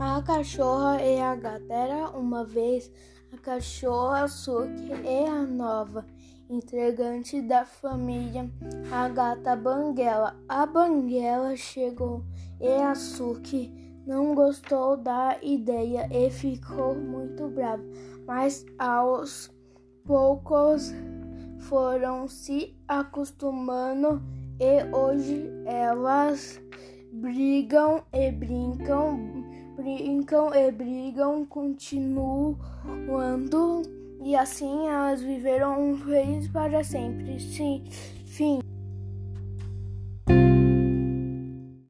A cachorra e a gata. Era uma vez a cachorra Suki e a nova integrante da família, a gata Banguela. A Banguela chegou e a Suki não gostou da ideia e ficou muito brava, mas aos poucos foram se acostumando e hoje elas brigam e brincam, brincam e brigam, continuando e assim elas viveram felizes para sempre. Sim, fim.